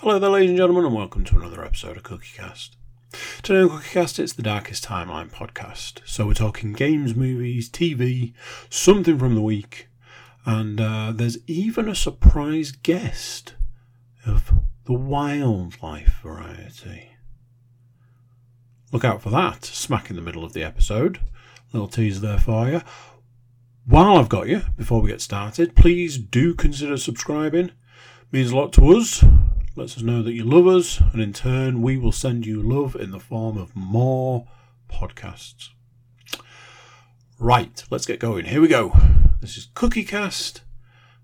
Hello there, ladies and gentlemen, and welcome to another episode of CookieCast. Today on CookieCast, it's the Darkest Timeline podcast. So we're talking games, movies, TV, something from the week, and uh, there's even a surprise guest of the wildlife variety. Look out for that, smack in the middle of the episode. Little teaser there for you. While I've got you, before we get started, please do consider subscribing. Means a lot to us lets us know that you love us, and in turn, we will send you love in the form of more podcasts. Right, let's get going. Here we go. This is CookieCast,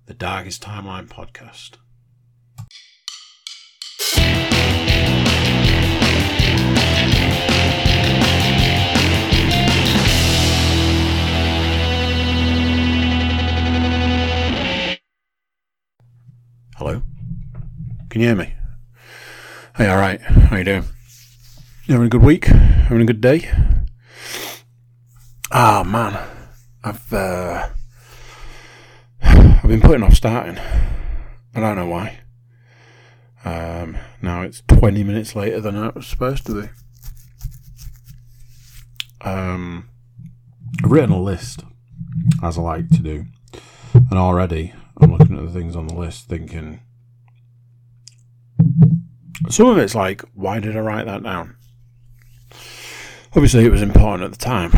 the Darkest Timeline podcast. Hello? Can you hear me? Hey, all right. How you doing? You having a good week? Having a good day? Ah, oh, man, I've uh, I've been putting off starting. I don't know why. Um, now it's twenty minutes later than it was supposed to be. Um, I've written a list, as I like to do, and already I'm looking at the things on the list, thinking some of it's like, why did I write that down? Obviously, it was important at the time.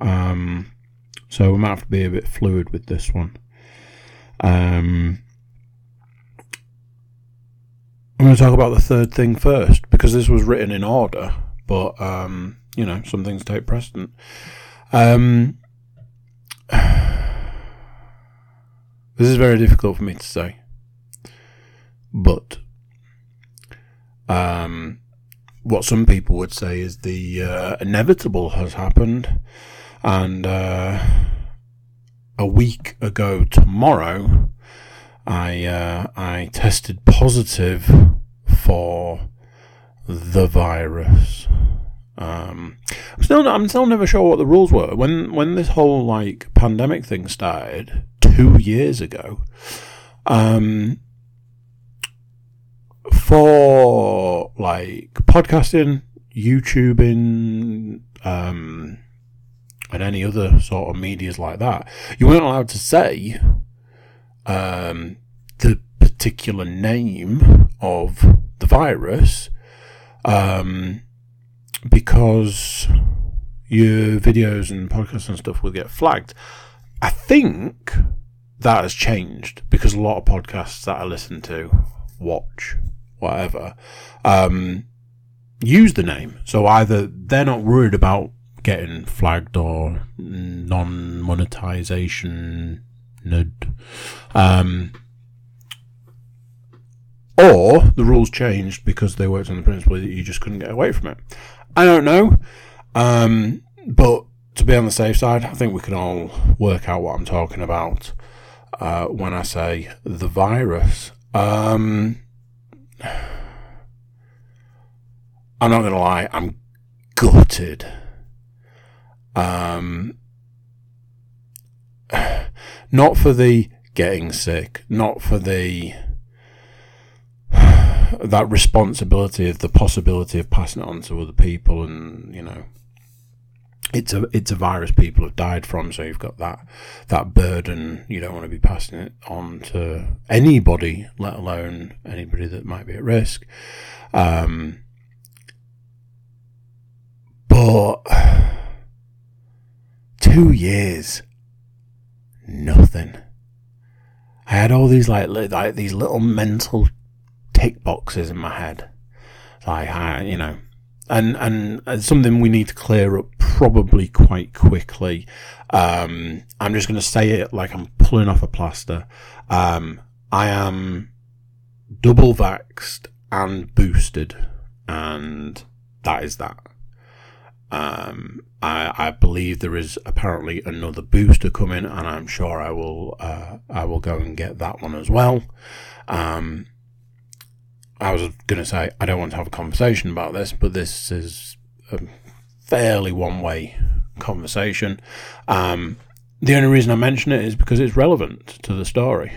Um, so we might have to be a bit fluid with this one. Um, I'm going to talk about the third thing first because this was written in order, but um, you know, some things take precedent. Um, this is very difficult for me to say, but um, what some people would say is the uh, inevitable has happened, and uh, a week ago tomorrow, I uh, I tested positive for the virus. Um, I'm still I'm still never sure what the rules were when when this whole like pandemic thing started two years ago. Um, for like podcasting, YouTubing, um, and any other sort of medias like that, you weren't allowed to say um, the particular name of the virus um, because your videos and podcasts and stuff would get flagged. I think that has changed because a lot of podcasts that I listen to, watch, whatever, um, use the name. So either they're not worried about getting flagged or non monetization, um, or the rules changed because they worked on the principle that you just couldn't get away from it. I don't know, um, but to be on the safe side, I think we can all work out what I'm talking about uh, when I say the virus. Um, I'm not gonna lie, I'm gutted. Um, not for the getting sick, not for the that responsibility of the possibility of passing it on to other people, and you know, it's a it's a virus people have died from, so you've got that that burden. You don't want to be passing it on to anybody, let alone anybody that might be at risk. Um, but two years, nothing. I had all these like, like these little mental tick boxes in my head, like I, you know, and and something we need to clear up probably quite quickly. Um, I'm just going to say it like I'm pulling off a plaster. Um, I am double vaxed and boosted, and that is that. Um, I, I believe there is apparently another booster coming, and I'm sure I will uh, I will go and get that one as well. Um, I was going to say I don't want to have a conversation about this, but this is a fairly one way conversation. Um, the only reason I mention it is because it's relevant to the story.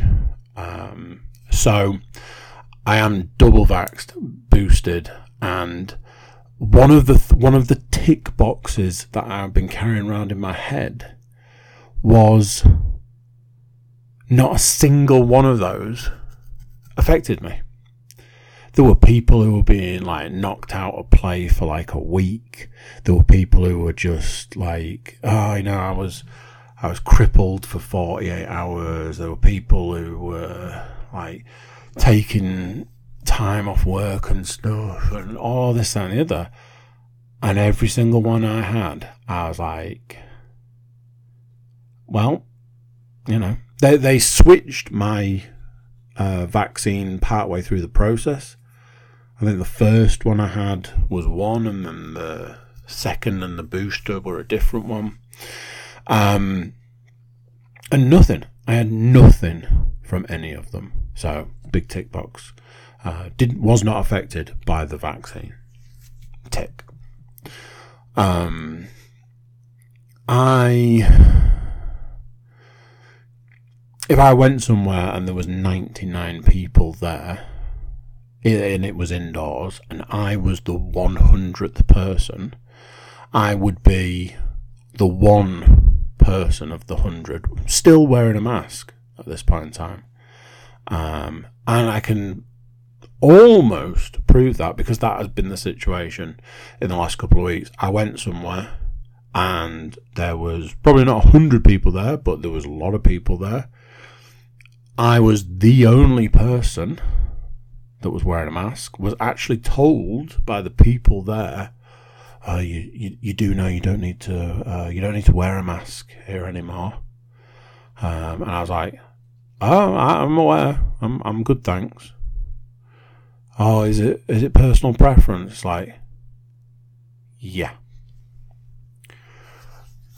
Um, so I am double vaxxed, boosted, and one of the th- one of the tick boxes that I've been carrying around in my head was not a single one of those affected me. There were people who were being like knocked out of play for like a week. There were people who were just like, oh, you know, I was, I was crippled for 48 hours. There were people who were like taking time off work and stuff and all this and the other. And every single one I had, I was like, well, you know, they, they switched my uh, vaccine partway through the process. I think the first one I had was one, and then the second and the booster were a different one. Um, and nothing. I had nothing from any of them. So big tick box. Uh, did was not affected by the vaccine. Tick. Um, I if I went somewhere and there was 99 people there, and it was indoors, and I was the 100th person, I would be the one person of the 100 still wearing a mask at this point in time. Um, and I can almost prove that because that has been the situation in the last couple of weeks. I went somewhere and there was probably not 100 people there, but there was a lot of people there. I was the only person that was wearing a mask, was actually told by the people there, uh, you, you, you do know you don't need to uh, you don't need to wear a mask here anymore. Um, and I was like, oh, I'm aware. I'm I'm good, thanks. Oh, is it is it personal preference? Like, yeah.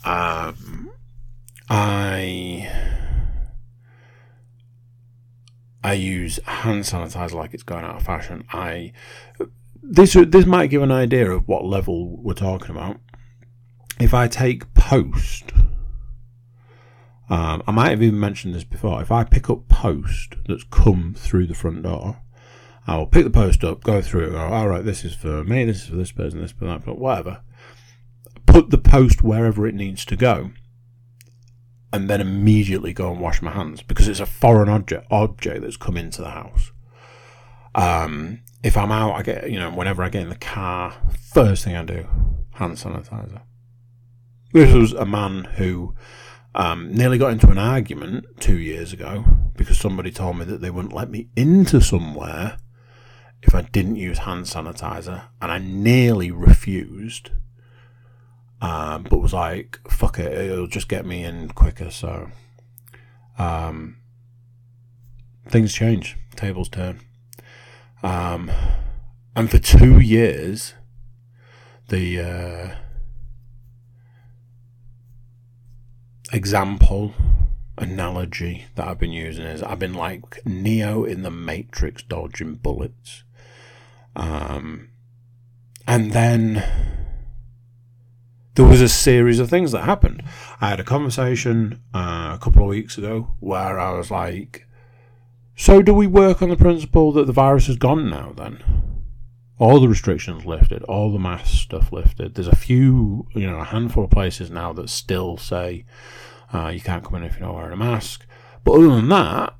Um, I I use hand sanitizer like it's going out of fashion. I this this might give an idea of what level we're talking about. If I take post, um, I might have even mentioned this before. If I pick up post that's come through the front door, I will pick the post up, go through it, go, all right, this is for me, this is for this person, this for that, but whatever. Put the post wherever it needs to go and then immediately go and wash my hands because it's a foreign object object that's come into the house. Um, if I'm out, I get you know whenever I get in the car, first thing I do, hand sanitizer. This was a man who um, nearly got into an argument two years ago because somebody told me that they wouldn't let me into somewhere if I didn't use hand sanitizer, and I nearly refused um, but was like, fuck it, it'll just get me in quicker. So, um, things change, tables turn. Um, and for two years, the uh, example analogy that I've been using is I've been like Neo in the Matrix dodging bullets. Um, and then there was a series of things that happened. I had a conversation uh, a couple of weeks ago where I was like, "So do we work on the principle that the virus is gone now? Then all the restrictions lifted, all the mask stuff lifted. There's a few, you know, a handful of places now that still say uh, you can't come in if you're not wearing a mask. But other than that,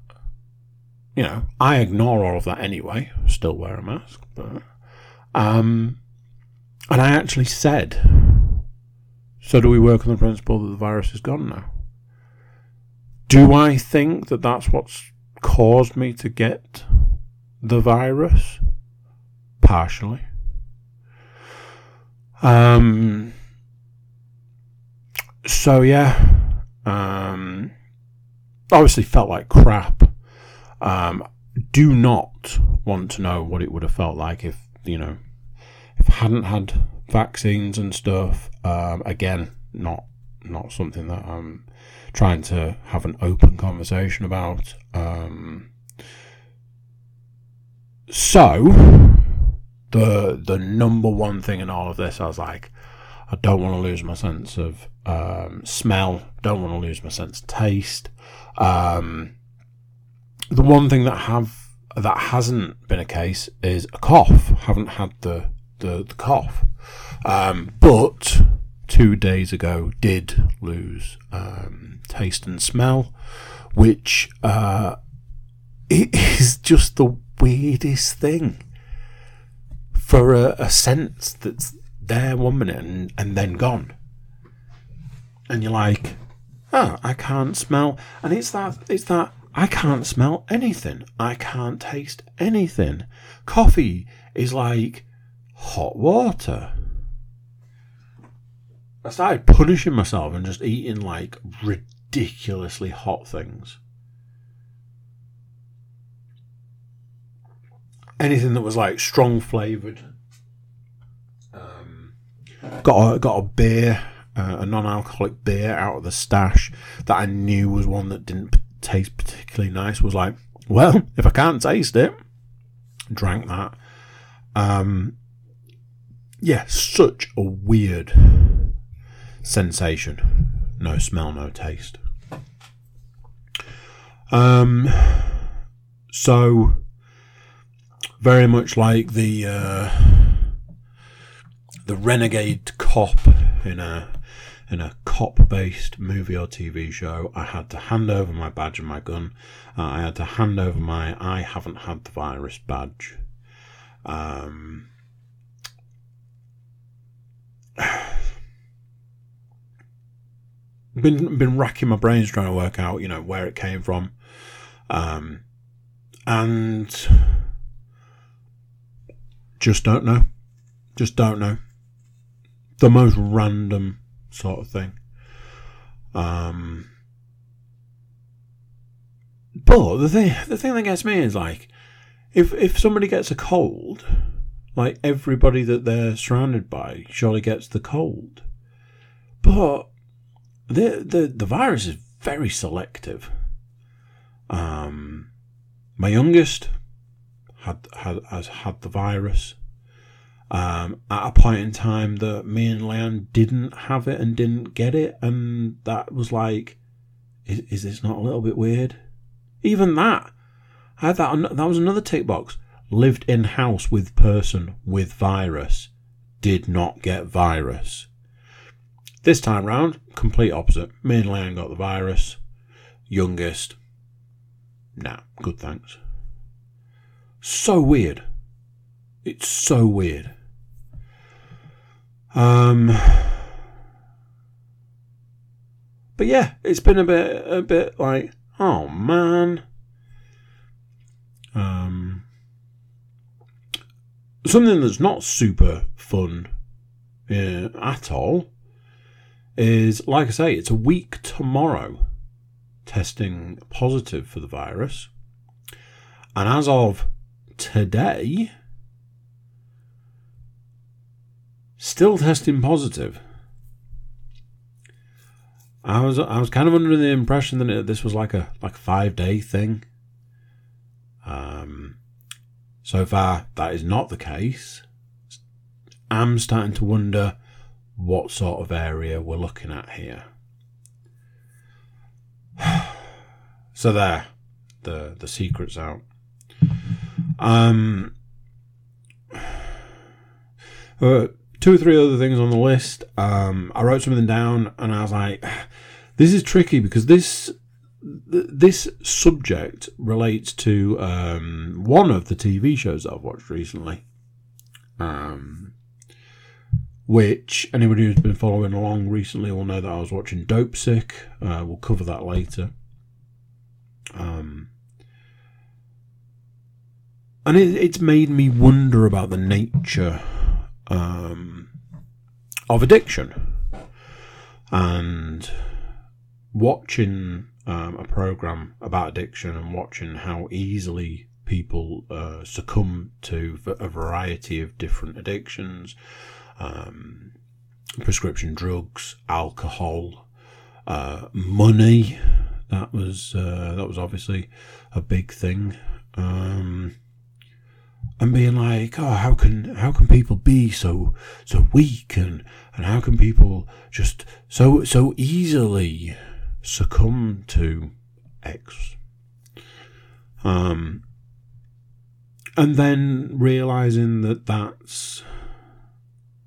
you know, I ignore all of that anyway. Still wear a mask, but um, and I actually said." So do we work on the principle that the virus is gone now? Do I think that that's what's caused me to get the virus? Partially. Um, so yeah, um, obviously felt like crap. Um, do not want to know what it would have felt like if you know if I hadn't had vaccines and stuff. Um, again, not not something that I'm trying to have an open conversation about. Um, so the the number one thing in all of this, I was like, I don't want to lose my sense of um, smell. Don't want to lose my sense of taste. Um, the one thing that have that hasn't been a case is a cough. Haven't had the the, the cough, um, but two days ago did lose um, taste and smell, which uh, it is just the weirdest thing for a, a sense that's there one minute and, and then gone, and you're like, oh, I can't smell, and it's that it's that I can't smell anything. I can't taste anything. Coffee is like hot water. I started punishing myself and just eating like ridiculously hot things. Anything that was like strong flavoured. Um, got a, got a beer, uh, a non-alcoholic beer out of the stash that I knew was one that didn't taste particularly nice was like, well, if I can't taste it, drank that. Um, yeah, such a weird sensation. No smell, no taste. Um, so very much like the uh, the renegade cop in a in a cop based movie or TV show, I had to hand over my badge and my gun. Uh, I had to hand over my I haven't had the virus badge. Um, been been racking my brains trying to work out, you know, where it came from, um, and just don't know, just don't know. The most random sort of thing. Um, but the thing, the thing that gets me is like, if if somebody gets a cold, like everybody that they're surrounded by surely gets the cold. But the the the virus is very selective. Um, my youngest had had has had the virus um, at a point in time that me and Leanne didn't have it and didn't get it, and that was like, is, is this not a little bit weird? Even that, I had that. That was another tick box. Lived in house with person with virus, did not get virus. This time round, complete opposite. Me and Leanne got the virus. Youngest, nah, good thanks. So weird. It's so weird. Um, but yeah, it's been a bit, a bit like, oh man. Um, something that's not super fun uh, at all is, like I say, it's a week tomorrow testing positive for the virus. And as of today, still testing positive. I was I was kind of under the impression that this was like a like five day thing. Um, so far that is not the case. I'm starting to wonder what sort of area we're looking at here. so there, the the secret's out. Um. Uh, two or three other things on the list. Um, I wrote something down and I was like, this is tricky because this this subject relates to um, one of the TV shows that I've watched recently. Um, which anybody who's been following along recently will know that I was watching Dopesick. Uh, we'll cover that later. Um, and it, it's made me wonder about the nature um, of addiction. And watching um, a program about addiction and watching how easily people uh, succumb to a variety of different addictions, um, prescription drugs, alcohol, uh, money. That was uh, that was obviously a big thing. Um, and being like, oh, how can how can people be so so weak and and how can people just so so easily succumb to X? Um, and then realizing that that's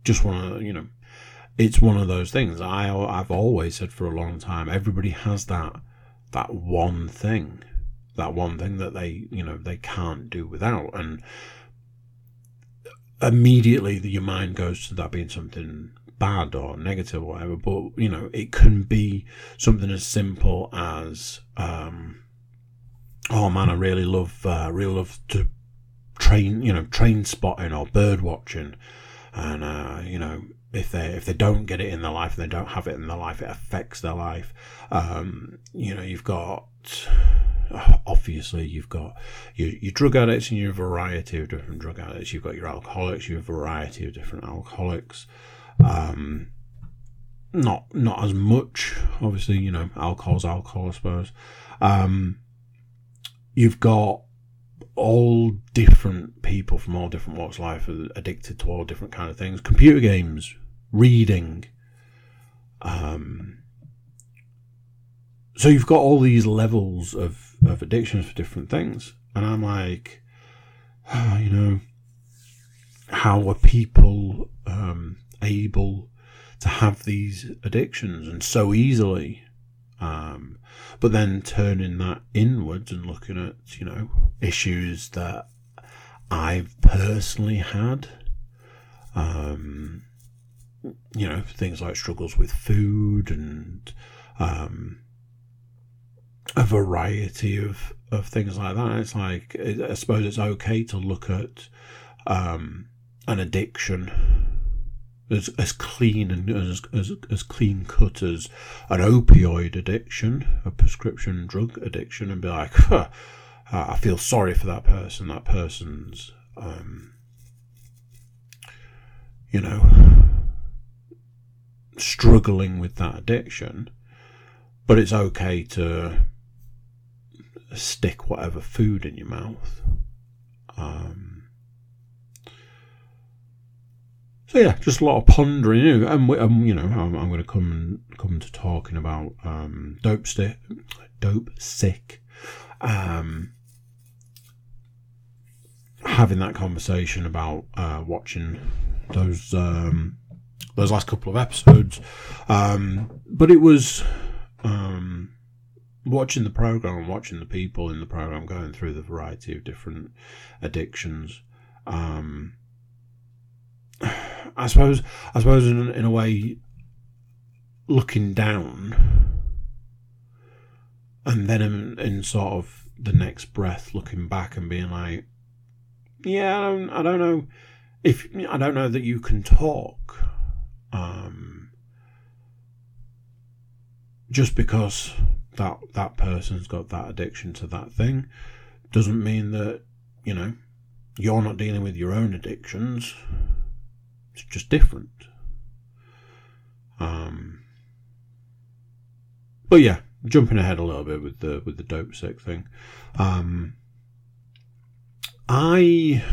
just one of you know it's one of those things i i've always said for a long time everybody has that that one thing that one thing that they you know they can't do without and immediately your mind goes to that being something bad or negative or whatever but you know it can be something as simple as um oh man i really love uh, really love to train, you know, train spotting or bird watching, and uh, you know, if they if they don't get it in their life and they don't have it in their life, it affects their life. Um, you know, you've got obviously you've got your, your drug addicts and your variety of different drug addicts. You've got your alcoholics, your variety of different alcoholics. Um, not not as much, obviously. You know, alcohol's alcohol, I suppose. Um, you've got all different people from all different walks of life addicted to all different kind of things. Computer games, reading. Um, so you've got all these levels of, of addictions for different things. And I'm like, you know, how are people um, able to have these addictions and so easily? Um, but then turning that inwards and looking at, you know, issues that I've personally had, um, you know, things like struggles with food and um, a variety of, of things like that. It's like, I suppose it's okay to look at um, an addiction as, as clean and as, as, as clean cut as an opioid addiction, a prescription drug addiction, and be like, huh, I feel sorry for that person. That person's, um, you know, struggling with that addiction. But it's okay to stick whatever food in your mouth. Um, So yeah, just a lot of pondering, you know, and um, you know, I'm, I'm going to come come to talking about um, dope stick, dope sick, um, having that conversation about uh, watching those um, those last couple of episodes, um, but it was um, watching the program, watching the people in the program going through the variety of different addictions. Um, I suppose, I suppose, in, in a way, looking down, and then in, in, sort of the next breath, looking back and being like, "Yeah, I don't, I don't know if I don't know that you can talk." Um, just because that that person's got that addiction to that thing doesn't mean that you know you're not dealing with your own addictions just different. Um, but yeah, jumping ahead a little bit with the with the Dopesick thing. Um, I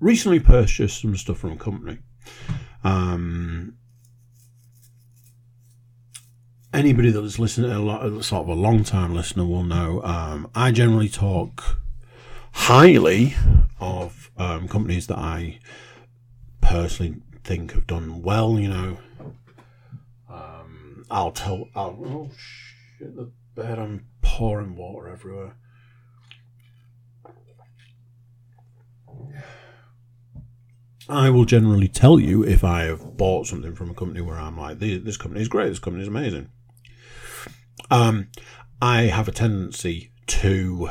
recently purchased some stuff from a company. Um, anybody that's listening, a lot, sort of a long time listener, will know. Um, I generally talk highly of um, companies that I personally think have done well. You know, um, I'll tell. I'll, oh shit! The bed. I'm pouring water everywhere. I will generally tell you if I have bought something from a company where I'm like, this company is great, this company is amazing. Um, I have a tendency to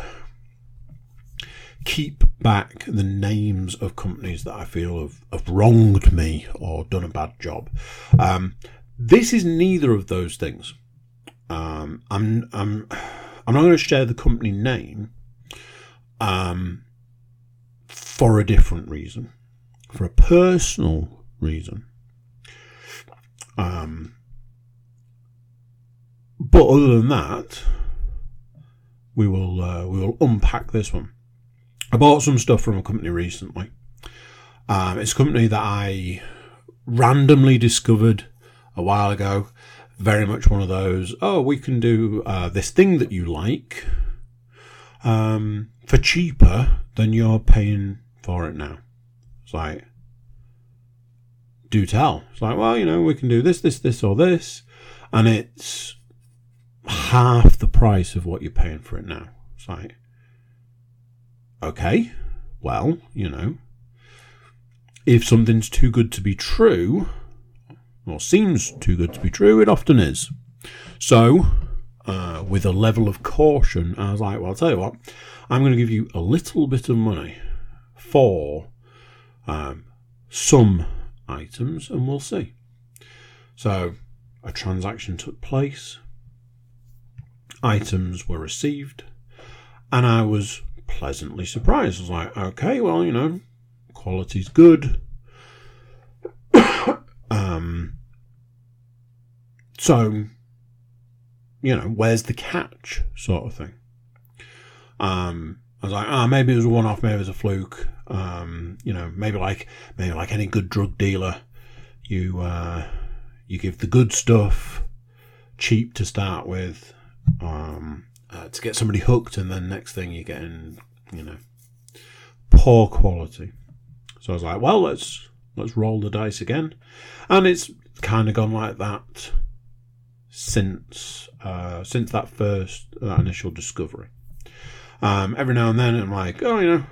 keep back the names of companies that I feel have, have wronged me or done a bad job. Um, this is neither of those things. Um, I'm, I'm, I'm not going to share the company name um, for a different reason, for a personal reason. Um, but other than that, we will uh, we will unpack this one. I bought some stuff from a company recently. Um, it's a company that I randomly discovered a while ago. Very much one of those, oh, we can do uh, this thing that you like um, for cheaper than you're paying for it now. It's like, do tell. It's like, well, you know, we can do this, this, this, or this, and it's half the price of what you're paying for it now. It's like, okay, well, you know, if something's too good to be true, or seems too good to be true, it often is. So, uh, with a level of caution, I was like, well, I'll tell you what, I'm going to give you a little bit of money for um, some items and we'll see. So, a transaction took place, items were received, and I was pleasantly surprised. I was like, okay, well, you know, quality's good. um, so, you know, where's the catch, sort of thing. Um, I was like, ah, oh, maybe it was a one-off, maybe it was a fluke. Um, you know, maybe like maybe like any good drug dealer, you uh, you give the good stuff cheap to start with, um, uh, to get somebody hooked, and then next thing you're getting, you know, poor quality. So I was like, well, let's let's roll the dice again, and it's kind of gone like that since uh, since that first that initial discovery. Um, every now and then, I'm like, oh, you know,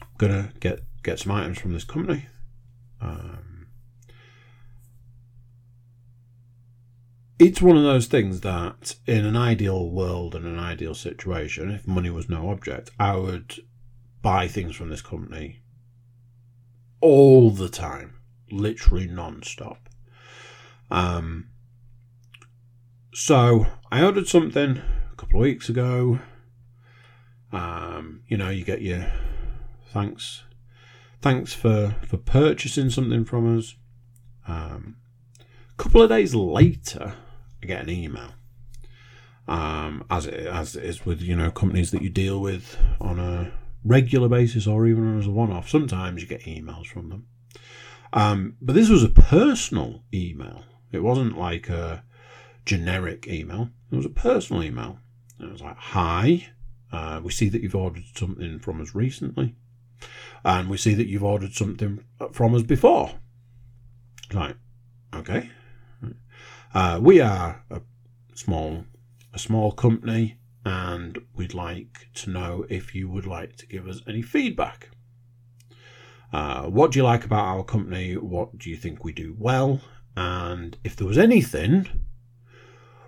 I'm gonna get get some items from this company. Um, it's one of those things that, in an ideal world and an ideal situation, if money was no object, I would buy things from this company all the time, literally non-stop. Um, so I ordered something a couple of weeks ago. Um, you know, you get your thanks, thanks for for purchasing something from us. Um, a couple of days later, I get an email. Um, as it as it is with you know companies that you deal with on a regular basis or even as a one off. Sometimes you get emails from them. Um, but this was a personal email. It wasn't like a generic email. It was a personal email. It was like, "Hi, uh, we see that you've ordered something from us recently, and we see that you've ordered something from us before." Like, okay, uh, we are a small a small company and we'd like to know if you would like to give us any feedback. Uh, what do you like about our company? What do you think we do well? And if there was anything,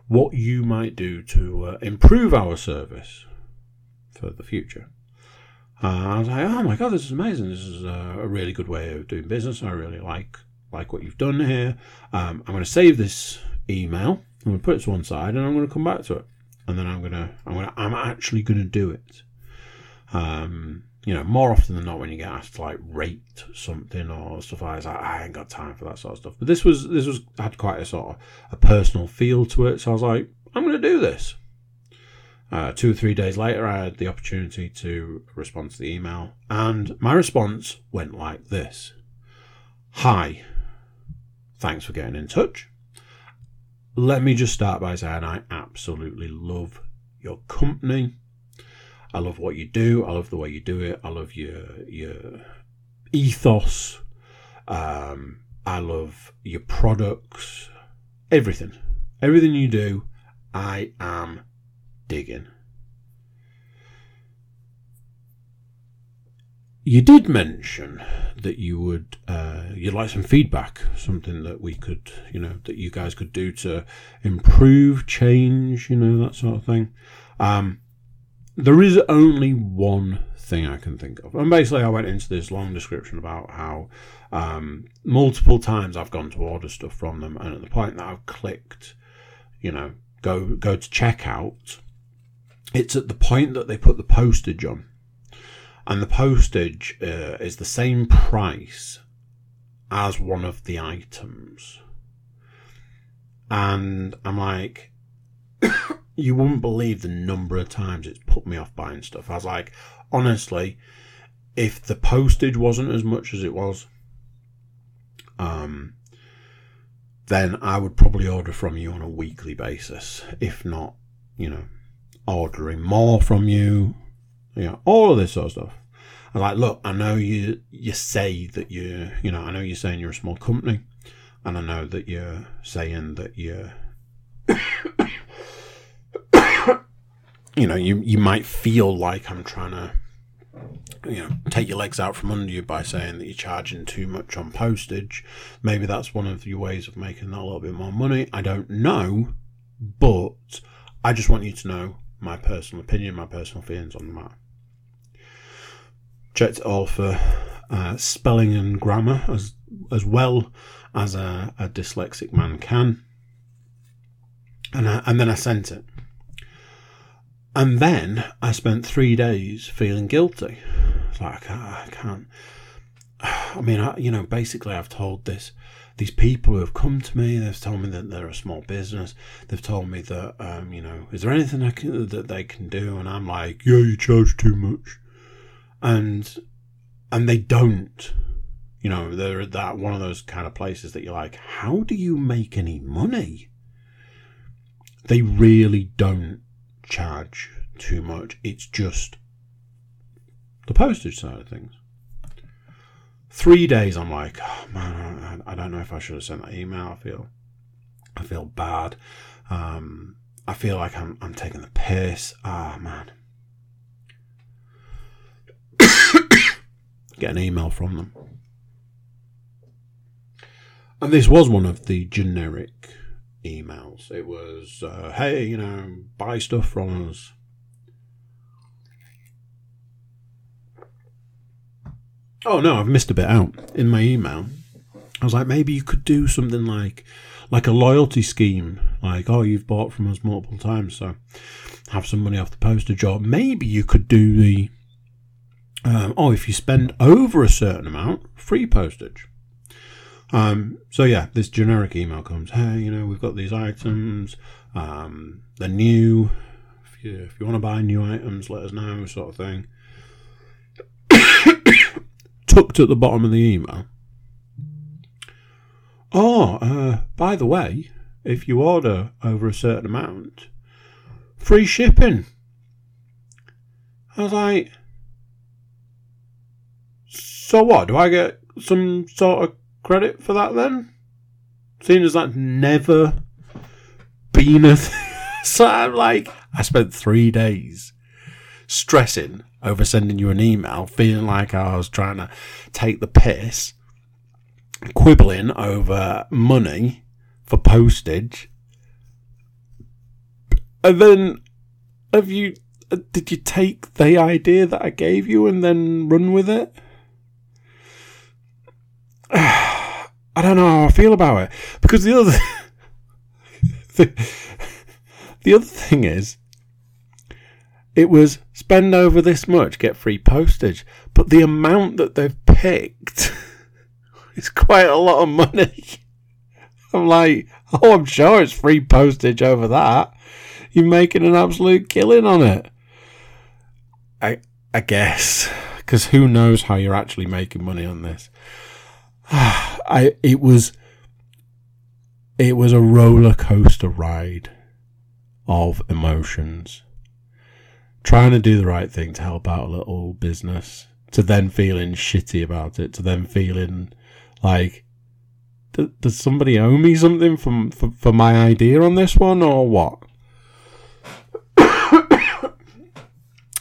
what you might do to uh, improve our service for the future. Uh, I was like, oh my god, this is amazing! This is a really good way of doing business. I really like like what you've done here. Um, I'm going to save this email. I'm going to put it to one side, and I'm going to come back to it and then I'm gonna I'm gonna I'm actually gonna do it. Um, you know, more often than not, when you get asked to like rate something or stuff like that, I ain't got time for that sort of stuff. But this was this was had quite a sort of a personal feel to it, so I was like, I'm gonna do this. Uh, two or three days later, I had the opportunity to respond to the email, and my response went like this Hi, thanks for getting in touch. Let me just start by saying I absolutely love your company. I love what you do. I love the way you do it. I love your your ethos. Um, I love your products. Everything, everything you do, I am digging. You did mention that you would uh, you'd like some feedback, something that we could, you know, that you guys could do to improve, change, you know, that sort of thing. Um, there is only one thing I can think of, and basically, I went into this long description about how um, multiple times I've gone to order stuff from them, and at the point that I've clicked, you know, go go to checkout, it's at the point that they put the postage on and the postage uh, is the same price as one of the items. And I'm like, you wouldn't believe the number of times it's put me off buying stuff. I was like, honestly, if the postage wasn't as much as it was, um, then I would probably order from you on a weekly basis. If not, you know, ordering more from you You know, all of this sort of stuff. I'm like, look, I know you you say that you you know, I know you're saying you're a small company, and I know that you're saying that you're you know, you you might feel like I'm trying to you know take your legs out from under you by saying that you're charging too much on postage. Maybe that's one of your ways of making a little bit more money. I don't know, but I just want you to know my personal opinion, my personal feelings on the matter. Checked it all for uh, spelling and grammar as as well as a, a dyslexic man can, and I, and then I sent it. And then I spent three days feeling guilty. It's like I can't. I mean, I, you know, basically, I've told this these people who have come to me. They've told me that they're a small business. They've told me that, um, you know, is there anything I can, that they can do? And I'm like, yeah, you charge too much, and and they don't. You know, they're that one of those kind of places that you're like, how do you make any money? They really don't charge too much. It's just the postage side of things. Three days, I'm like, oh man, I, don't know if I should have sent that email. I feel, I feel bad. Um, I feel like I'm, I'm taking the piss. Ah oh, man. Get an email from them. And this was one of the generic emails. It was, uh, hey, you know, buy stuff from us. Oh no, I've missed a bit out in my email. I was like, maybe you could do something like, like a loyalty scheme, like, oh, you've bought from us multiple times, so have some money off the postage. Or maybe you could do the, um, oh, if you spend over a certain amount, free postage. Um, so yeah, this generic email comes. Hey, you know, we've got these items. Um, they're new. If you, if you want to buy new items, let us know, sort of thing. Tucked at the bottom of the email. Oh, uh, by the way, if you order over a certain amount, free shipping. I was like, so what? Do I get some sort of credit for that then? Seeing as that's never been a thing. so I'm like, I spent three days stressing over sending you an email, feeling like I was trying to take the piss, quibbling over money for postage. And then, have you, did you take the idea that I gave you and then run with it? I don't know how I feel about it. Because the other the, the other thing is it was spend over this much get free postage. But the amount that they've picked is quite a lot of money. I'm like oh i'm sure it's free postage over that. You're making an absolute killing on it. I i guess. Because who knows how you're actually making money on this I it was it was a roller coaster ride of emotions. Trying to do the right thing to help out a little business, to then feeling shitty about it, to then feeling like, does somebody owe me something for, for, for my idea on this one or what?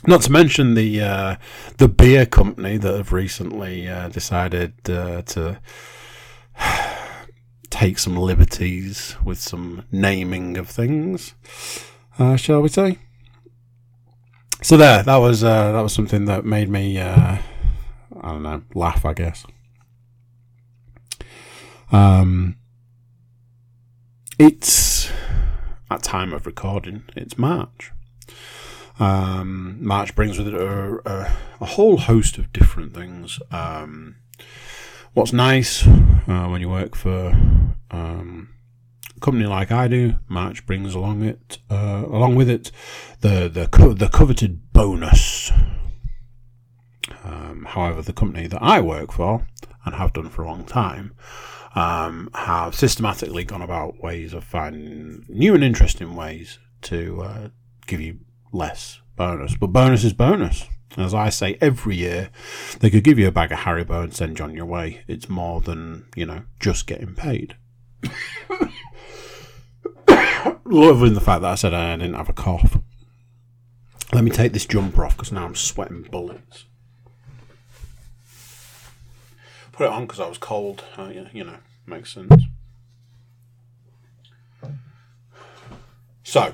Not to mention the uh, the beer company that have recently uh, decided uh, to take some liberties with some naming of things, uh, shall we say? So there, that was uh, that was something that made me uh, I don't know laugh, I guess. Um, it's at time of recording. It's March. Um, March brings with it a, a, a, whole host of different things. Um, what's nice uh, when you work for um, a company like I do, March brings along it uh, along with it the the co- the coveted bonus. Um, however, the company that I work for and have done for a long time um, have systematically gone about ways of finding new and interesting ways to uh, give you less bonus. But bonus is bonus. As I say every year, they could give you a bag of Haribo and send you on your way. It's more than, you know, just getting paid. Loving the fact that I said I didn't have a cough. Let me take this jumper off because now I'm sweating bullets. Put it on because I was cold. Uh, yeah, you know, makes sense. So,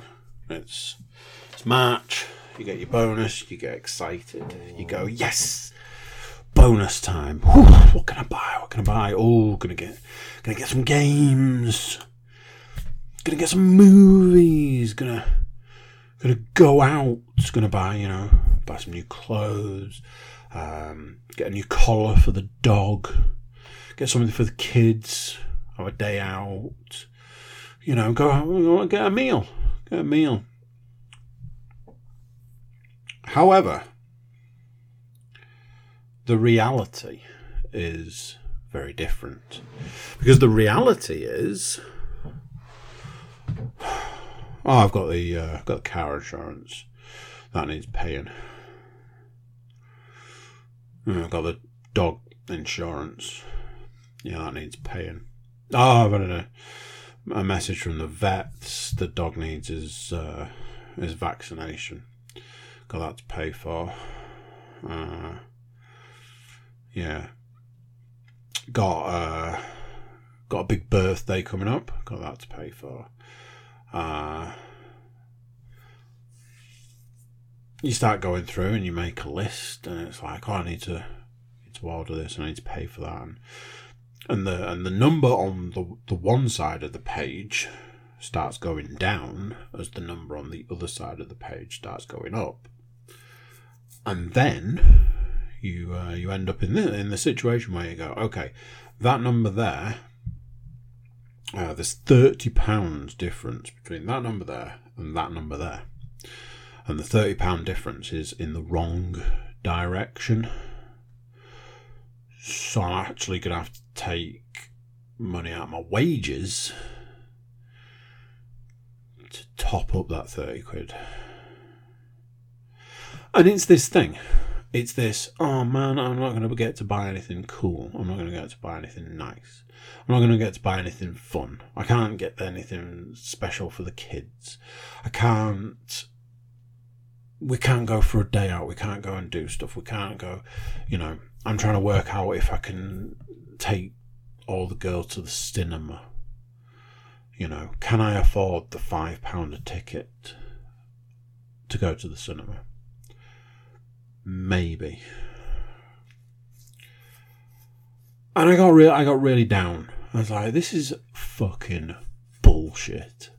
it's March. You get your bonus. You get excited. You go, yes, bonus time. Whew, what can I buy? What can I buy? Oh, gonna get gonna get some games. Gonna get some movies. Gonna gonna go out. Gonna buy you know buy some new clothes. Um, get a new collar for the dog. Get something for the kids. Have a day out. You know, go out, get a meal. Get a meal. However, the reality is very different. Because the reality is Oh, I've got the uh, got the car insurance. That needs paying. I've got the dog insurance. Yeah, that needs paying. Oh, I've had a, a message from the vets. The dog needs his uh, his vaccination. Got that to pay for. Uh, yeah. Got uh, got a big birthday coming up. Got that to pay for. Uh, you start going through and you make a list, and it's like, oh, I need to, need to order this, and I need to pay for that, and, and the and the number on the the one side of the page starts going down as the number on the other side of the page starts going up, and then you uh, you end up in the in the situation where you go, okay, that number there uh, there's thirty pounds difference between that number there and that number there, and the thirty pound difference is in the wrong direction. So I'm actually going to have to take money out of my wages to top up that thirty quid. And it's this thing. It's this, oh man, I'm not going to get to buy anything cool. I'm not going to get to buy anything nice. I'm not going to get to buy anything fun. I can't get anything special for the kids. I can't. We can't go for a day out. We can't go and do stuff. We can't go. You know, I'm trying to work out if I can take all the girls to the cinema. You know, can I afford the five pound a ticket to go to the cinema? Maybe. And I got real I got really down. I was like, this is fucking bullshit.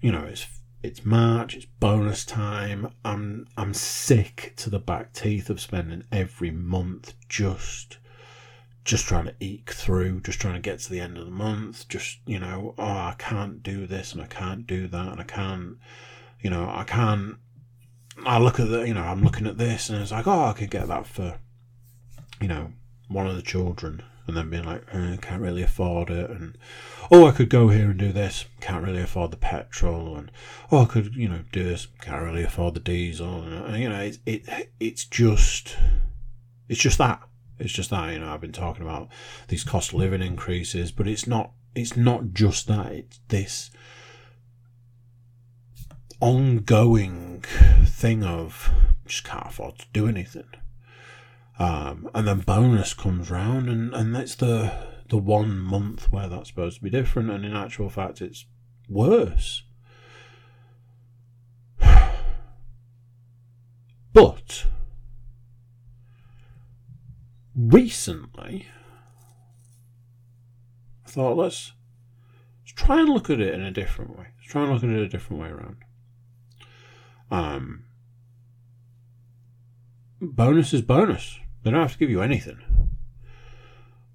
You know, it's it's March, it's bonus time. I'm I'm sick to the back teeth of spending every month just just trying to eke through, just trying to get to the end of the month, just, you know, oh, I can't do this and I can't do that and I can't, you know, I can't. I look at the, you know, I'm looking at this and it's like, oh, I could get that for, you know, one of the children. And then being like, eh, can't really afford it, and oh, I could go here and do this, can't really afford the petrol, and oh, I could, you know, do this, can't really afford the diesel, and you know, it, it it's just, it's just that, it's just that, you know, I've been talking about these cost of living increases, but it's not, it's not just that, it's this ongoing thing of just can't afford to do anything. Um, and then bonus comes round, and, and that's the the one month where that's supposed to be different, and in actual fact, it's worse. But recently, I thought let's let's try and look at it in a different way. Let's try and look at it a different way around. Um, bonus is bonus. They don't have to give you anything.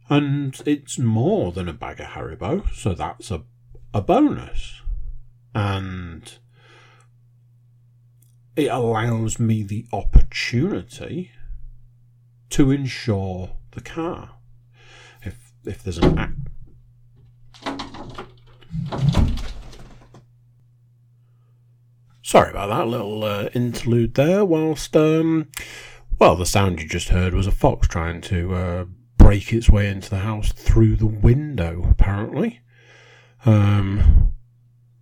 And it's more than a bag of Haribo, so that's a, a bonus. And it allows me the opportunity to insure the car. If if there's an act sorry about that little uh, interlude there. Whilst, um, well, the sound you just heard was a fox trying to uh, break its way into the house through the window, apparently. Um,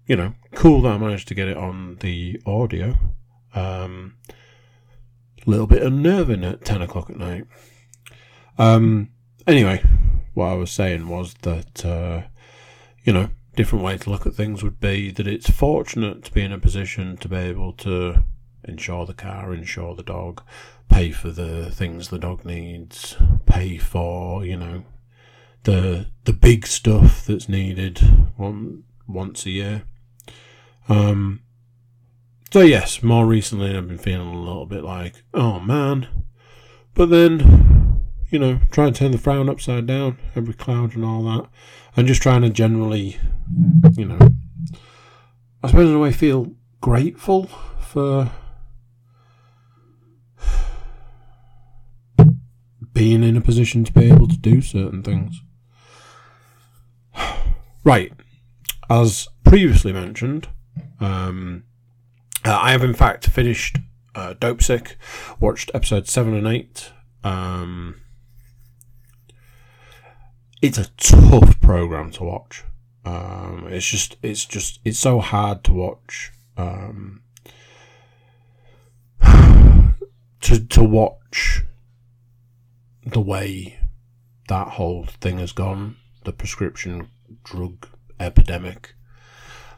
you know, cool that I managed to get it on the audio. Um, a little bit unnerving at 10 o'clock at night. Um, anyway, what I was saying was that, uh, you know, different way to look at things would be that it's fortunate to be in a position to be able to insure the car, insure the dog, pay for the things the dog needs, pay for, you know, the the big stuff that's needed one once a year. Um so yes, more recently I've been feeling a little bit like, oh man. But then, you know, trying to turn the frown upside down, every cloud and all that. And just trying to generally, you know, I suppose in a way feel grateful for being in a position to be able to do certain things. Right, as previously mentioned, um, uh, I have in fact finished uh, Dopesick, watched episode seven and eight. Um, it's a tough program to watch. Um, it's just, it's just, it's so hard to watch. Um, to to watch the way that whole thing has gone, the prescription drug epidemic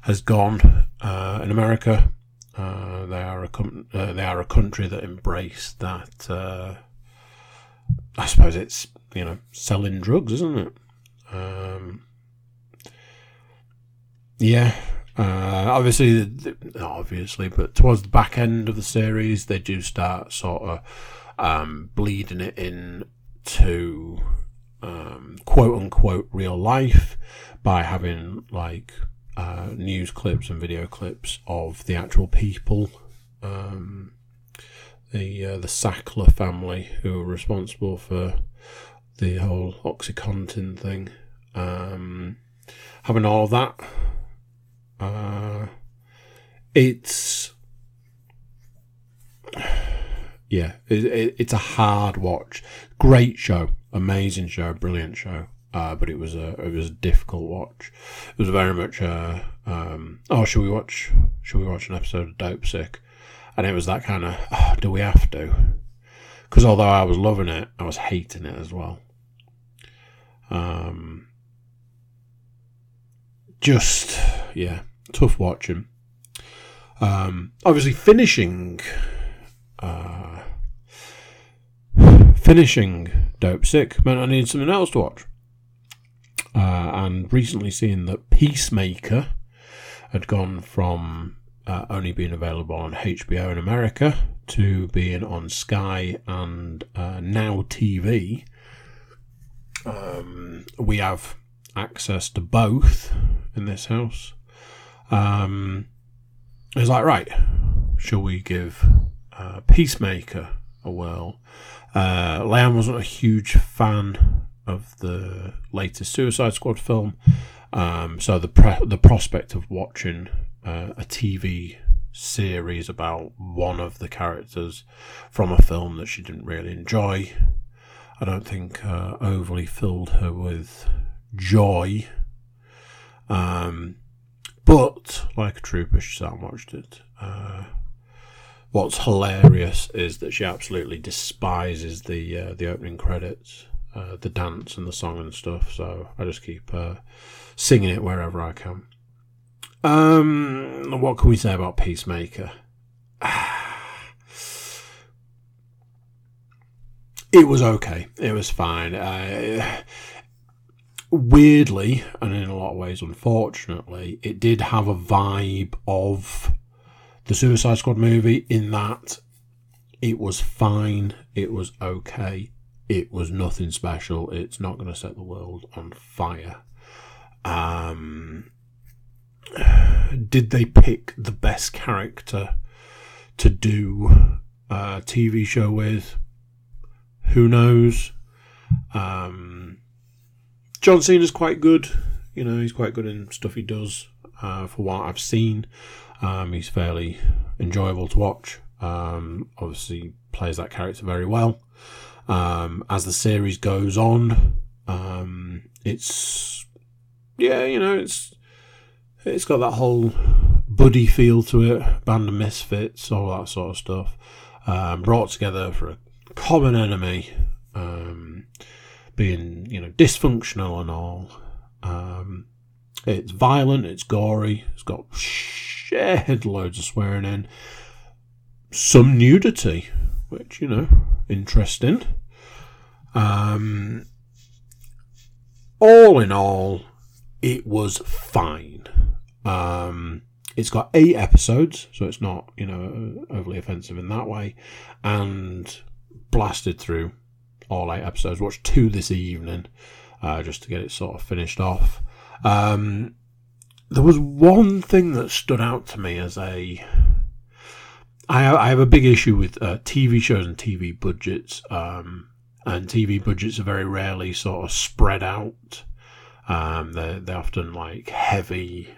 has gone uh, in America. Uh, they are a com- uh, they are a country that embrace that. I suppose it's you know selling drugs, isn't it? Um, yeah, uh, obviously, obviously, but towards the back end of the series, they do start sort of um, bleeding it in to um, quote unquote real life by having like uh, news clips and video clips of the actual people, um, the uh, the Sackler family who are responsible for the whole OxyContin thing, um, having all that. Uh, it's yeah, it, it, it's a hard watch. Great show, amazing show, brilliant show. Uh, but it was a it was a difficult watch. It was very much a um, oh, should we watch? Should we watch an episode of Dopesick? And it was that kind of oh, do we have to? Because although I was loving it, I was hating it as well. Um, just yeah, tough watching. Um, obviously finishing uh, finishing Dopesick meant I needed something else to watch. Uh, and recently seeing that Peacemaker had gone from uh, only being available on HBO in America to being on Sky and uh, Now TV. Um, we have access to both in this house. Um, it's like, right, shall we give uh, Peacemaker a whirl? Uh, Leanne wasn't a huge fan of the latest Suicide Squad film, um, so the pre- the prospect of watching uh, a TV series about one of the characters from a film that she didn't really enjoy, I don't think uh, overly filled her with joy. Um, but like a trooper, she sat and watched it. Uh, what's hilarious is that she absolutely despises the uh, the opening credits, uh, the dance and the song and stuff. So I just keep uh, singing it wherever I can. Um, what can we say about Peacemaker? it was okay. It was fine. Uh, weirdly, and in a lot of ways, unfortunately, it did have a vibe of the Suicide Squad movie in that it was fine, it was okay, it was nothing special, it's not going to set the world on fire. Um, did they pick the best character to do a TV show with? Who knows? Um, John Cena's quite good. You know, he's quite good in stuff he does. Uh, for what I've seen, Um, he's fairly enjoyable to watch. Um, obviously, plays that character very well. Um, as the series goes on, um, it's yeah, you know, it's it's got that whole buddy feel to it, band of misfits, all that sort of stuff. Um, brought together for a common enemy, um, being you know dysfunctional and all. Um, it's violent, it's gory, it's got shed loads of swearing in, some nudity, which you know, interesting. Um, all in all, it was fine. Um, it's got eight episodes, so it's not you know overly offensive in that way, and blasted through all eight episodes. Watched two this evening, uh, just to get it sort of finished off. Um, there was one thing that stood out to me as a I, have a big issue with uh, TV shows and TV budgets, um, and TV budgets are very rarely sort of spread out. Um, they they often like heavy,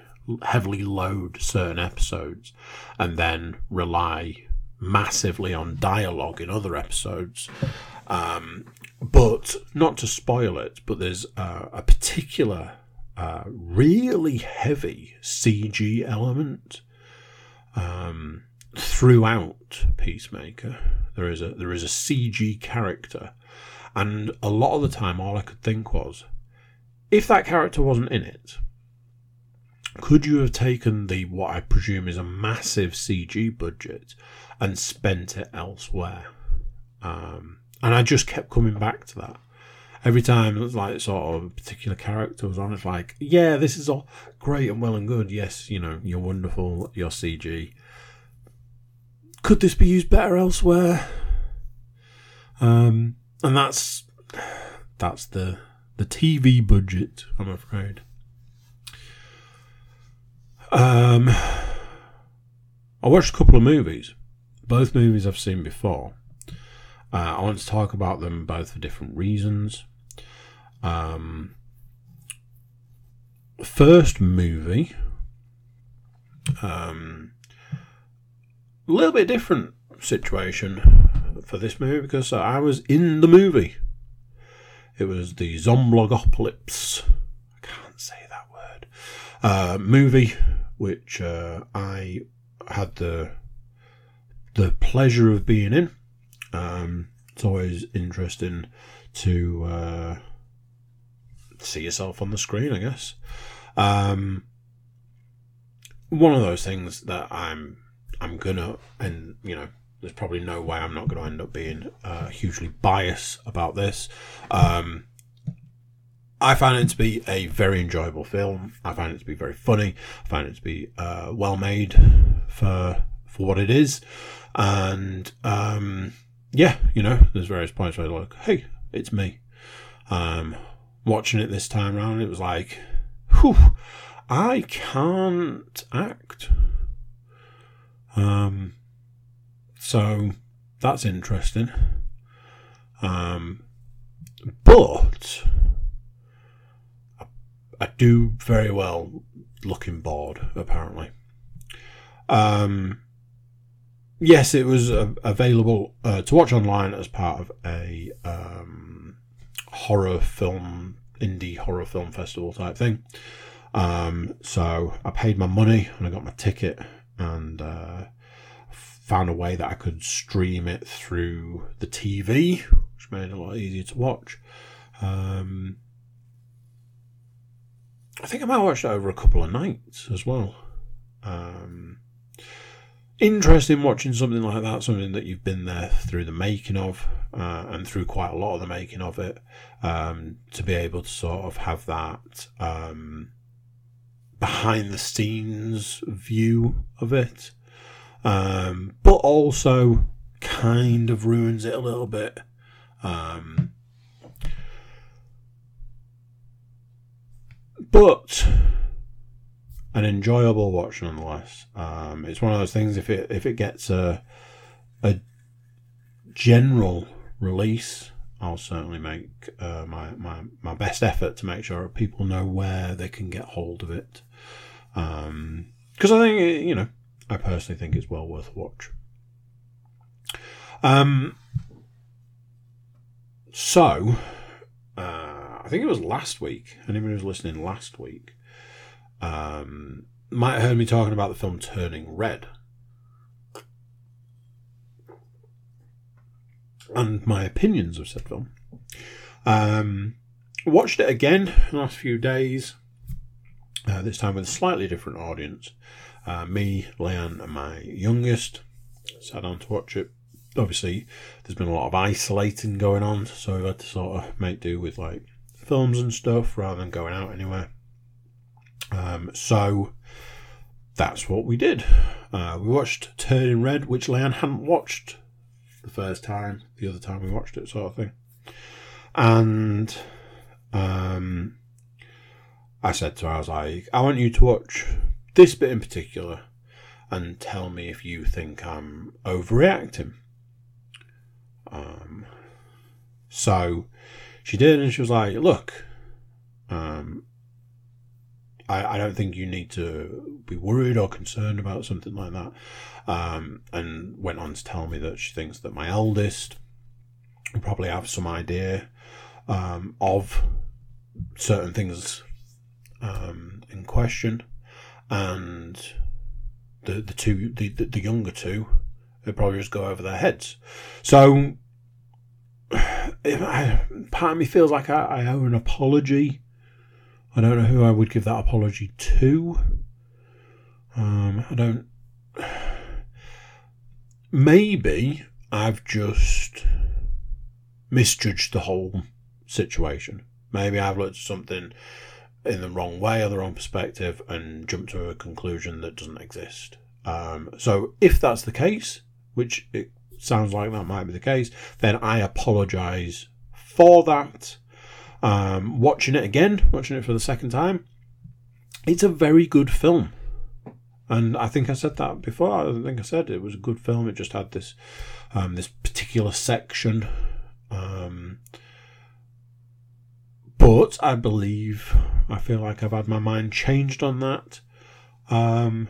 heavily load certain episodes, and then rely massively on dialogue in other episodes. Um, but not to spoil it, but there's a particular uh, really heavy CG element um, throughout Peacemaker. There is a there is a CG character, and a lot of the time, all I could think was, if that character wasn't in it, could you have taken the what I presume is a massive CG budget and spent it elsewhere? Um, and I just kept coming back to that every time it was like sort of a particular character was on, it's like, yeah, this is all great and well and good. Yes, you know, you're wonderful, you're CG. Could this be used better elsewhere? Um, and that's that's the the TV budget, I'm afraid. Um, I watched a couple of movies. Both movies I've seen before. Uh, I want to talk about them both for different reasons. Um, first movie, um, a little bit different situation for this movie because I was in the movie. It was the Zomblogopolis. I can't say that word. Uh, movie which uh, I had the the pleasure of being in. Um, it's always interesting to uh, see yourself on the screen, I guess. Um, one of those things that I'm I'm gonna and you know there's probably no way I'm not to end up being uh, hugely biased about this. Um, I found it to be a very enjoyable film. I found it to be very funny. I found it to be uh, well made for for what it is, and um, yeah, you know, there's various points where like, hey, it's me. Um, watching it this time around, it was like, whew, I can't act. Um, so that's interesting. Um, but I do very well looking bored, apparently. Um, yes, it was uh, available uh, to watch online as part of a um, horror film, indie horror film festival type thing. Um, so I paid my money and I got my ticket and uh, found a way that I could stream it through the TV, which made it a lot easier to watch. Um, I think I might watch that over a couple of nights as well. Um, interesting watching something like that, something that you've been there through the making of, uh, and through quite a lot of the making of it, um, to be able to sort of have that um, behind the scenes view of it, um, but also kind of ruins it a little bit. Um, but an enjoyable watch nonetheless. Um, it's one of those things. If it if it gets a a general release, I'll certainly make uh, my, my my best effort to make sure people know where they can get hold of it. Because um, I think you know I personally think it's well worth a watch. Um, so, I think it was last week. Anybody who's listening last week um, might have heard me talking about the film Turning Red. And my opinions of said film. Um, watched it again the last few days. Uh, this time with a slightly different audience. Uh, me, Leanne, and my youngest sat down to watch it. Obviously, there's been a lot of isolating going on, so we've had to sort of make do with like films and stuff rather than going out anywhere. Um, so that's what we did. Uh, we watched Turning Red, which Leanne hadn't watched the first time, the other time we watched it, sort of thing. And um, I said to her, I was like, I want you to watch this bit in particular and tell me if you think I'm overreacting. Um, so she did, and she was like, Look, um, I, I don't think you need to be worried or concerned about something like that. Um, and went on to tell me that she thinks that my eldest will probably have some idea um, of certain things um, in question, and the the two the, the, younger two it probably just go over their heads. So part of me feels like I, I owe an apology. I don't know who I would give that apology to. Um, I don't. Maybe I've just misjudged the whole situation. Maybe I've looked at something in the wrong way or the wrong perspective and jumped to a conclusion that doesn't exist. Um, so if that's the case, which it sounds like that might be the case, then I apologise for that. Um, watching it again, watching it for the second time, it's a very good film. And I think I said that before. I think I said it was a good film. It just had this um, this particular section um, but I believe, I feel like I've had my mind changed on that. Um,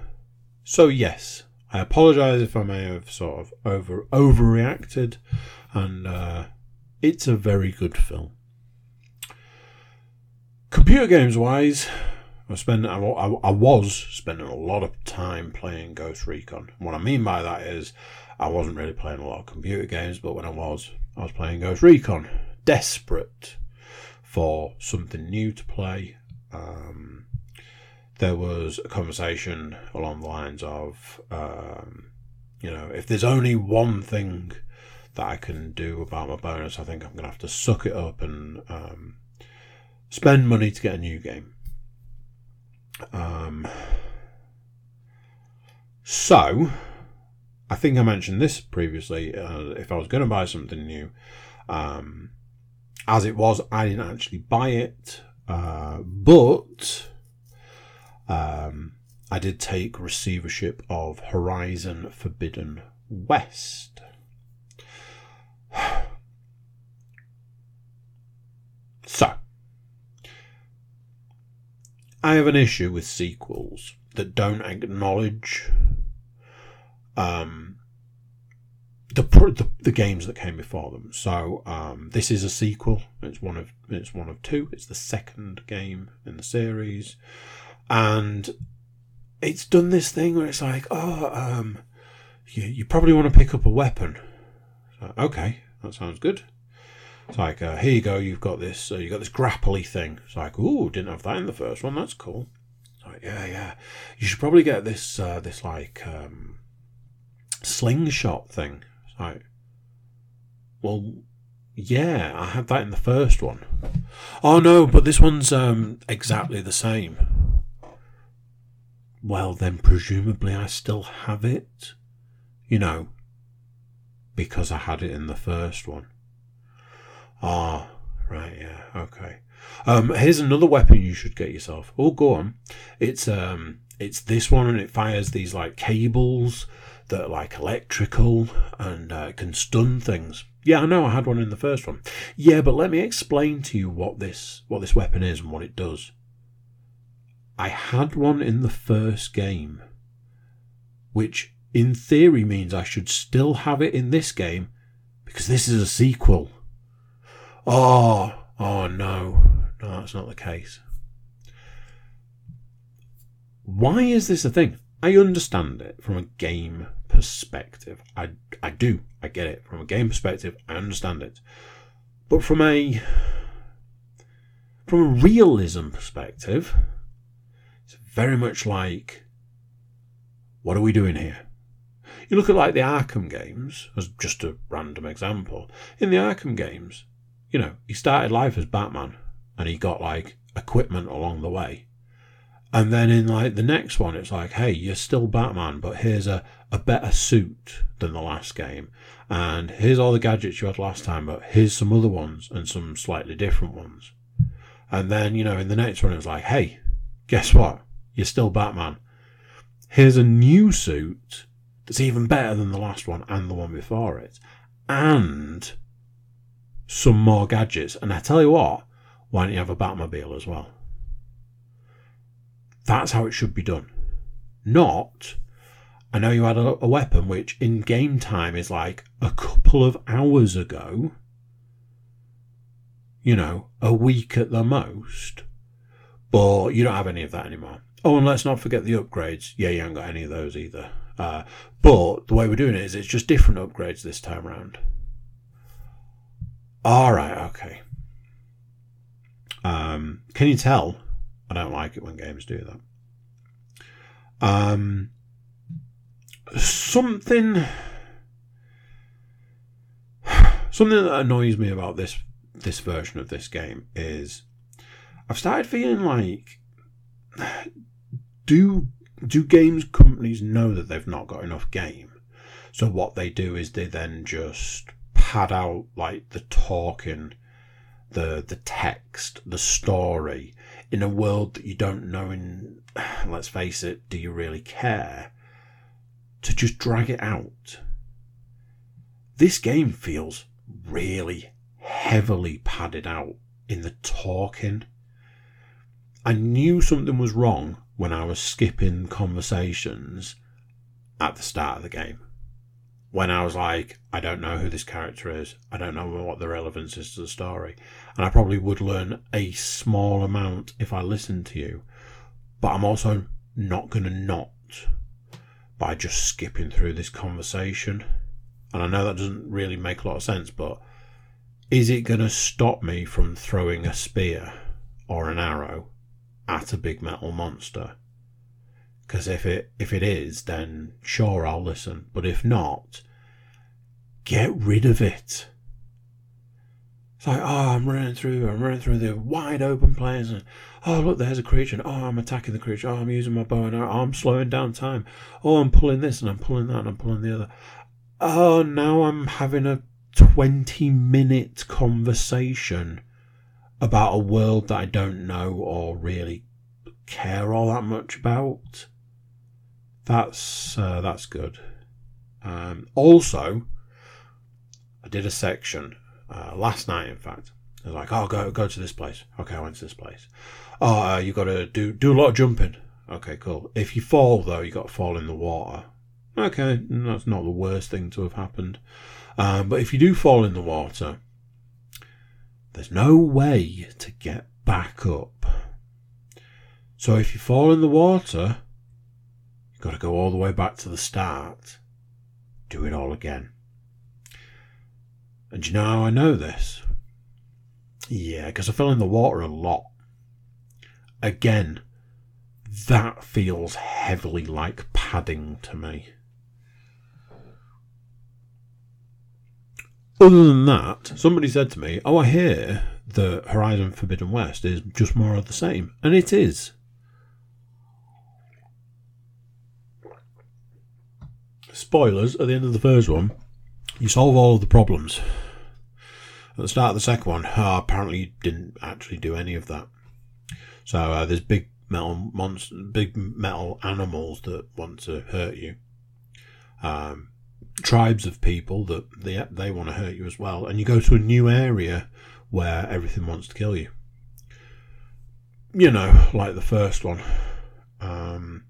so yes, I apologise if I may have sort of over overreacted, and uh, it's a very good film. Computer games wise, I spend I, I, was spending a lot of time playing Ghost Recon. what I mean by that is I wasn't really playing a lot of computer games, but when I was, I was playing Ghost Recon. Desperate for something new to play. Um, there was a conversation along the lines of, um, you know, if there's only one thing that I can do about my bonus, I think I'm going to have to suck it up and um, spend money to get a new game. Um, so, I think I mentioned this previously. Uh, if I was going to buy something new, um, as it was, I didn't actually buy it, uh, but um, I did take receivership of Horizon Forbidden West. So, I have an issue with sequels that don't acknowledge um, the, the, the games that came before them. So um, this is a sequel. It's one of it's one of two. It's the second game in the series, and it's done this thing where it's like, oh, um, you, you probably want to pick up a weapon. So, okay, that sounds good. It's like, uh, here you go. You've got this. Uh, you got this grapply thing. It's like, ooh, didn't have that in the first one. That's cool. It's like, yeah, yeah. You should probably get this. Uh, this like um, slingshot thing. Right. Well, yeah, I had that in the first one. Oh no, but this one's um, exactly the same. Well, then presumably I still have it. You know, because I had it in the first one. Ah, right, yeah, okay. Um, here's another weapon you should get yourself. Oh, go on. It's um, it's this one, and it fires these like cables that are like electrical and uh, can stun things. Yeah, I know I had one in the first one. Yeah, but let me explain to you what this what this weapon is and what it does. I had one in the first game which in theory means I should still have it in this game because this is a sequel. Oh, oh no, no, that's not the case. Why is this a thing? I understand it from a game perspective. I, I do. I get it. From a game perspective, I understand it. But from a from a realism perspective, very much like what are we doing here? You look at like the Arkham games, as just a random example. In the Arkham games, you know, he started life as Batman and he got like equipment along the way. And then in like the next one, it's like, hey, you're still Batman, but here's a, a better suit than the last game. And here's all the gadgets you had last time, but here's some other ones and some slightly different ones. And then, you know, in the next one, it's like, hey, guess what? You're still Batman. Here's a new suit that's even better than the last one and the one before it. And some more gadgets. And I tell you what, why don't you have a Batmobile as well? That's how it should be done. Not, I know you had a, a weapon which in game time is like a couple of hours ago, you know, a week at the most, but you don't have any of that anymore. Oh, and let's not forget the upgrades. Yeah, you haven't got any of those either. Uh, but the way we're doing it is it's just different upgrades this time around. All right, okay. Um, can you tell I don't like it when games do that. Um, something, something that annoys me about this this version of this game is I've started feeling like do do games companies know that they've not got enough game? So what they do is they then just pad out like the talking the the text, the story in a world that you don't know in let's face it, do you really care? To just drag it out. This game feels really heavily padded out in the talking. I knew something was wrong when I was skipping conversations at the start of the game when I was like, I don't know who this character is. I don't know what the relevance is to the story. And I probably would learn a small amount if I listened to you. But I'm also not going to not by just skipping through this conversation. And I know that doesn't really make a lot of sense, but is it going to stop me from throwing a spear or an arrow at a big metal monster? Because if it if it is, then sure I'll listen. But if not, get rid of it. It's like, oh, I'm running through, I'm running through the wide open plains, and oh, look, there's a creature, and oh, I'm attacking the creature, oh, I'm using my bow and oh, I'm slowing down time, oh, I'm pulling this, and I'm pulling that, and I'm pulling the other. Oh, now I'm having a 20 minute conversation about a world that I don't know or really care all that much about. That's uh, that's good. Um, also, I did a section uh, last night. In fact, I was like, "Oh, go go to this place." Okay, I went to this place. Oh, uh, you got to do do a lot of jumping. Okay, cool. If you fall though, you got to fall in the water. Okay, that's not the worst thing to have happened. Um, but if you do fall in the water, there's no way to get back up. So if you fall in the water, you've Got to go all the way back to the start. Do it all again. And you know how I know this? Yeah, because I fell in the water a lot. Again, that feels heavily like padding to me. Other than that, somebody said to me, Oh, I hear that Horizon Forbidden West is just more of the same. And it is. spoilers, at the end of the first one, you solve all of the problems. At the start of the second one, uh, apparently you didn't actually do any of that. So uh, there's big metal monsters, big metal animals that want to hurt you. Um, tribes of people that they they want to hurt you as well, and you go to a new area where everything wants to kill you. You know, like the first one. Um,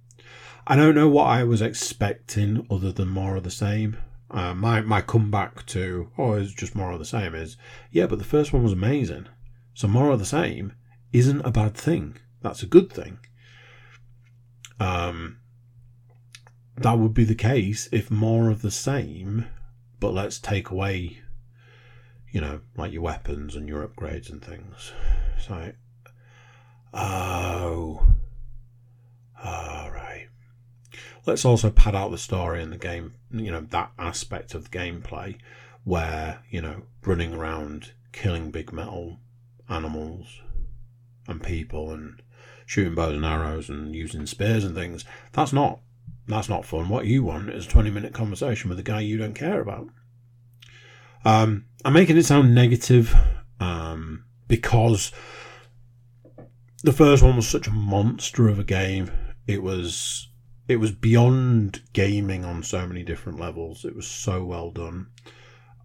I don't know what I was expecting other than more of the same. Uh, my my comeback to oh it's just more of the same is yeah, but the first one was amazing. So more of the same isn't a bad thing. That's a good thing. Um, that would be the case if more of the same, but let's take away, you know, like your weapons and your upgrades and things. So, oh, all right. Let's also pad out the story and the game, you know, that aspect of the gameplay where, you know, running around killing big metal animals and people and shooting bows and arrows and using spears and things. That's not that's not fun. What you want is a twenty minute conversation with a guy you don't care about. Um, I'm making it sound negative um, because the first one was such a monster of a game. It was it was beyond gaming on so many different levels. It was so well done.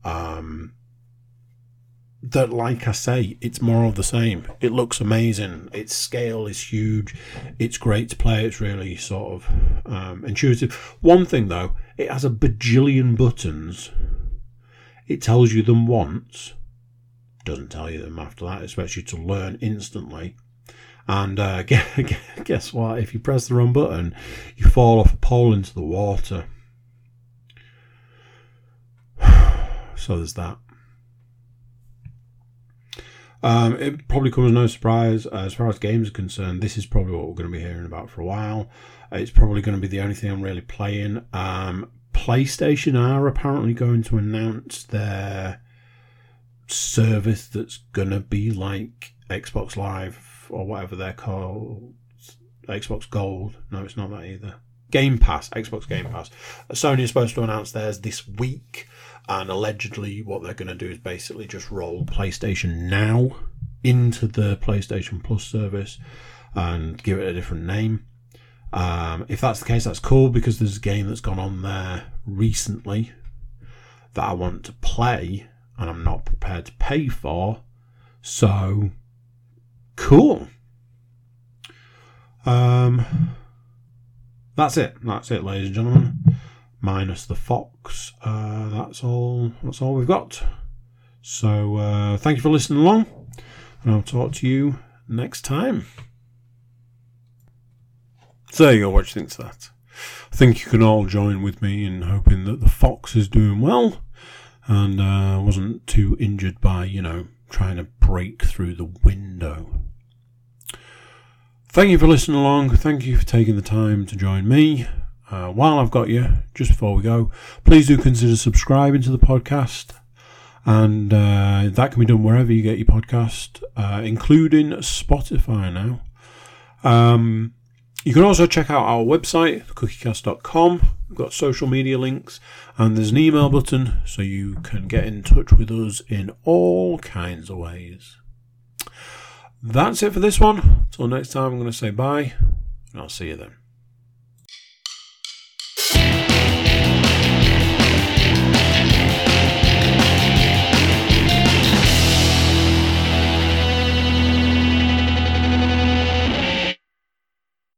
Um, that, like I say, it's more of the same. It looks amazing. Its scale is huge. It's great to play. It's really sort of um, intuitive. One thing though, it has a bajillion buttons. It tells you them once, doesn't tell you them after that. It expects you to learn instantly. And uh, guess what? If you press the wrong button, you fall off a pole into the water. So there's that. Um, it probably comes no surprise as far as games are concerned. This is probably what we're going to be hearing about for a while. It's probably going to be the only thing I'm really playing. Um, PlayStation are apparently going to announce their service that's going to be like Xbox Live or whatever they're called. Xbox Gold. No, it's not that either. Game Pass, Xbox Game Pass. Sony is supposed to announce theirs this week and allegedly what they're going to do is basically just roll PlayStation Now into the PlayStation Plus service and give it a different name. Um, if that's the case, that's cool because there's a game that's gone on there recently that I want to play and I'm not prepared to pay for. So, cool. Um, that's it. That's it, ladies and gentlemen minus the fox. Uh, that's all. That's all we've got. So uh, thank you for listening along, and I'll talk to you next time. So there you go. What you think of that? I think you can all join with me in hoping that the fox is doing well and uh, wasn't too injured by you know trying to break through the window. Thank you for listening along. Thank you for taking the time to join me. Uh, while I've got you, just before we go, please do consider subscribing to the podcast. And uh, that can be done wherever you get your podcast, uh, including Spotify now. Um, you can also check out our website, cookiecast.com. We've got social media links, and there's an email button so you can get in touch with us in all kinds of ways. That's it for this one. Until next time, I'm going to say bye, and I'll see you then.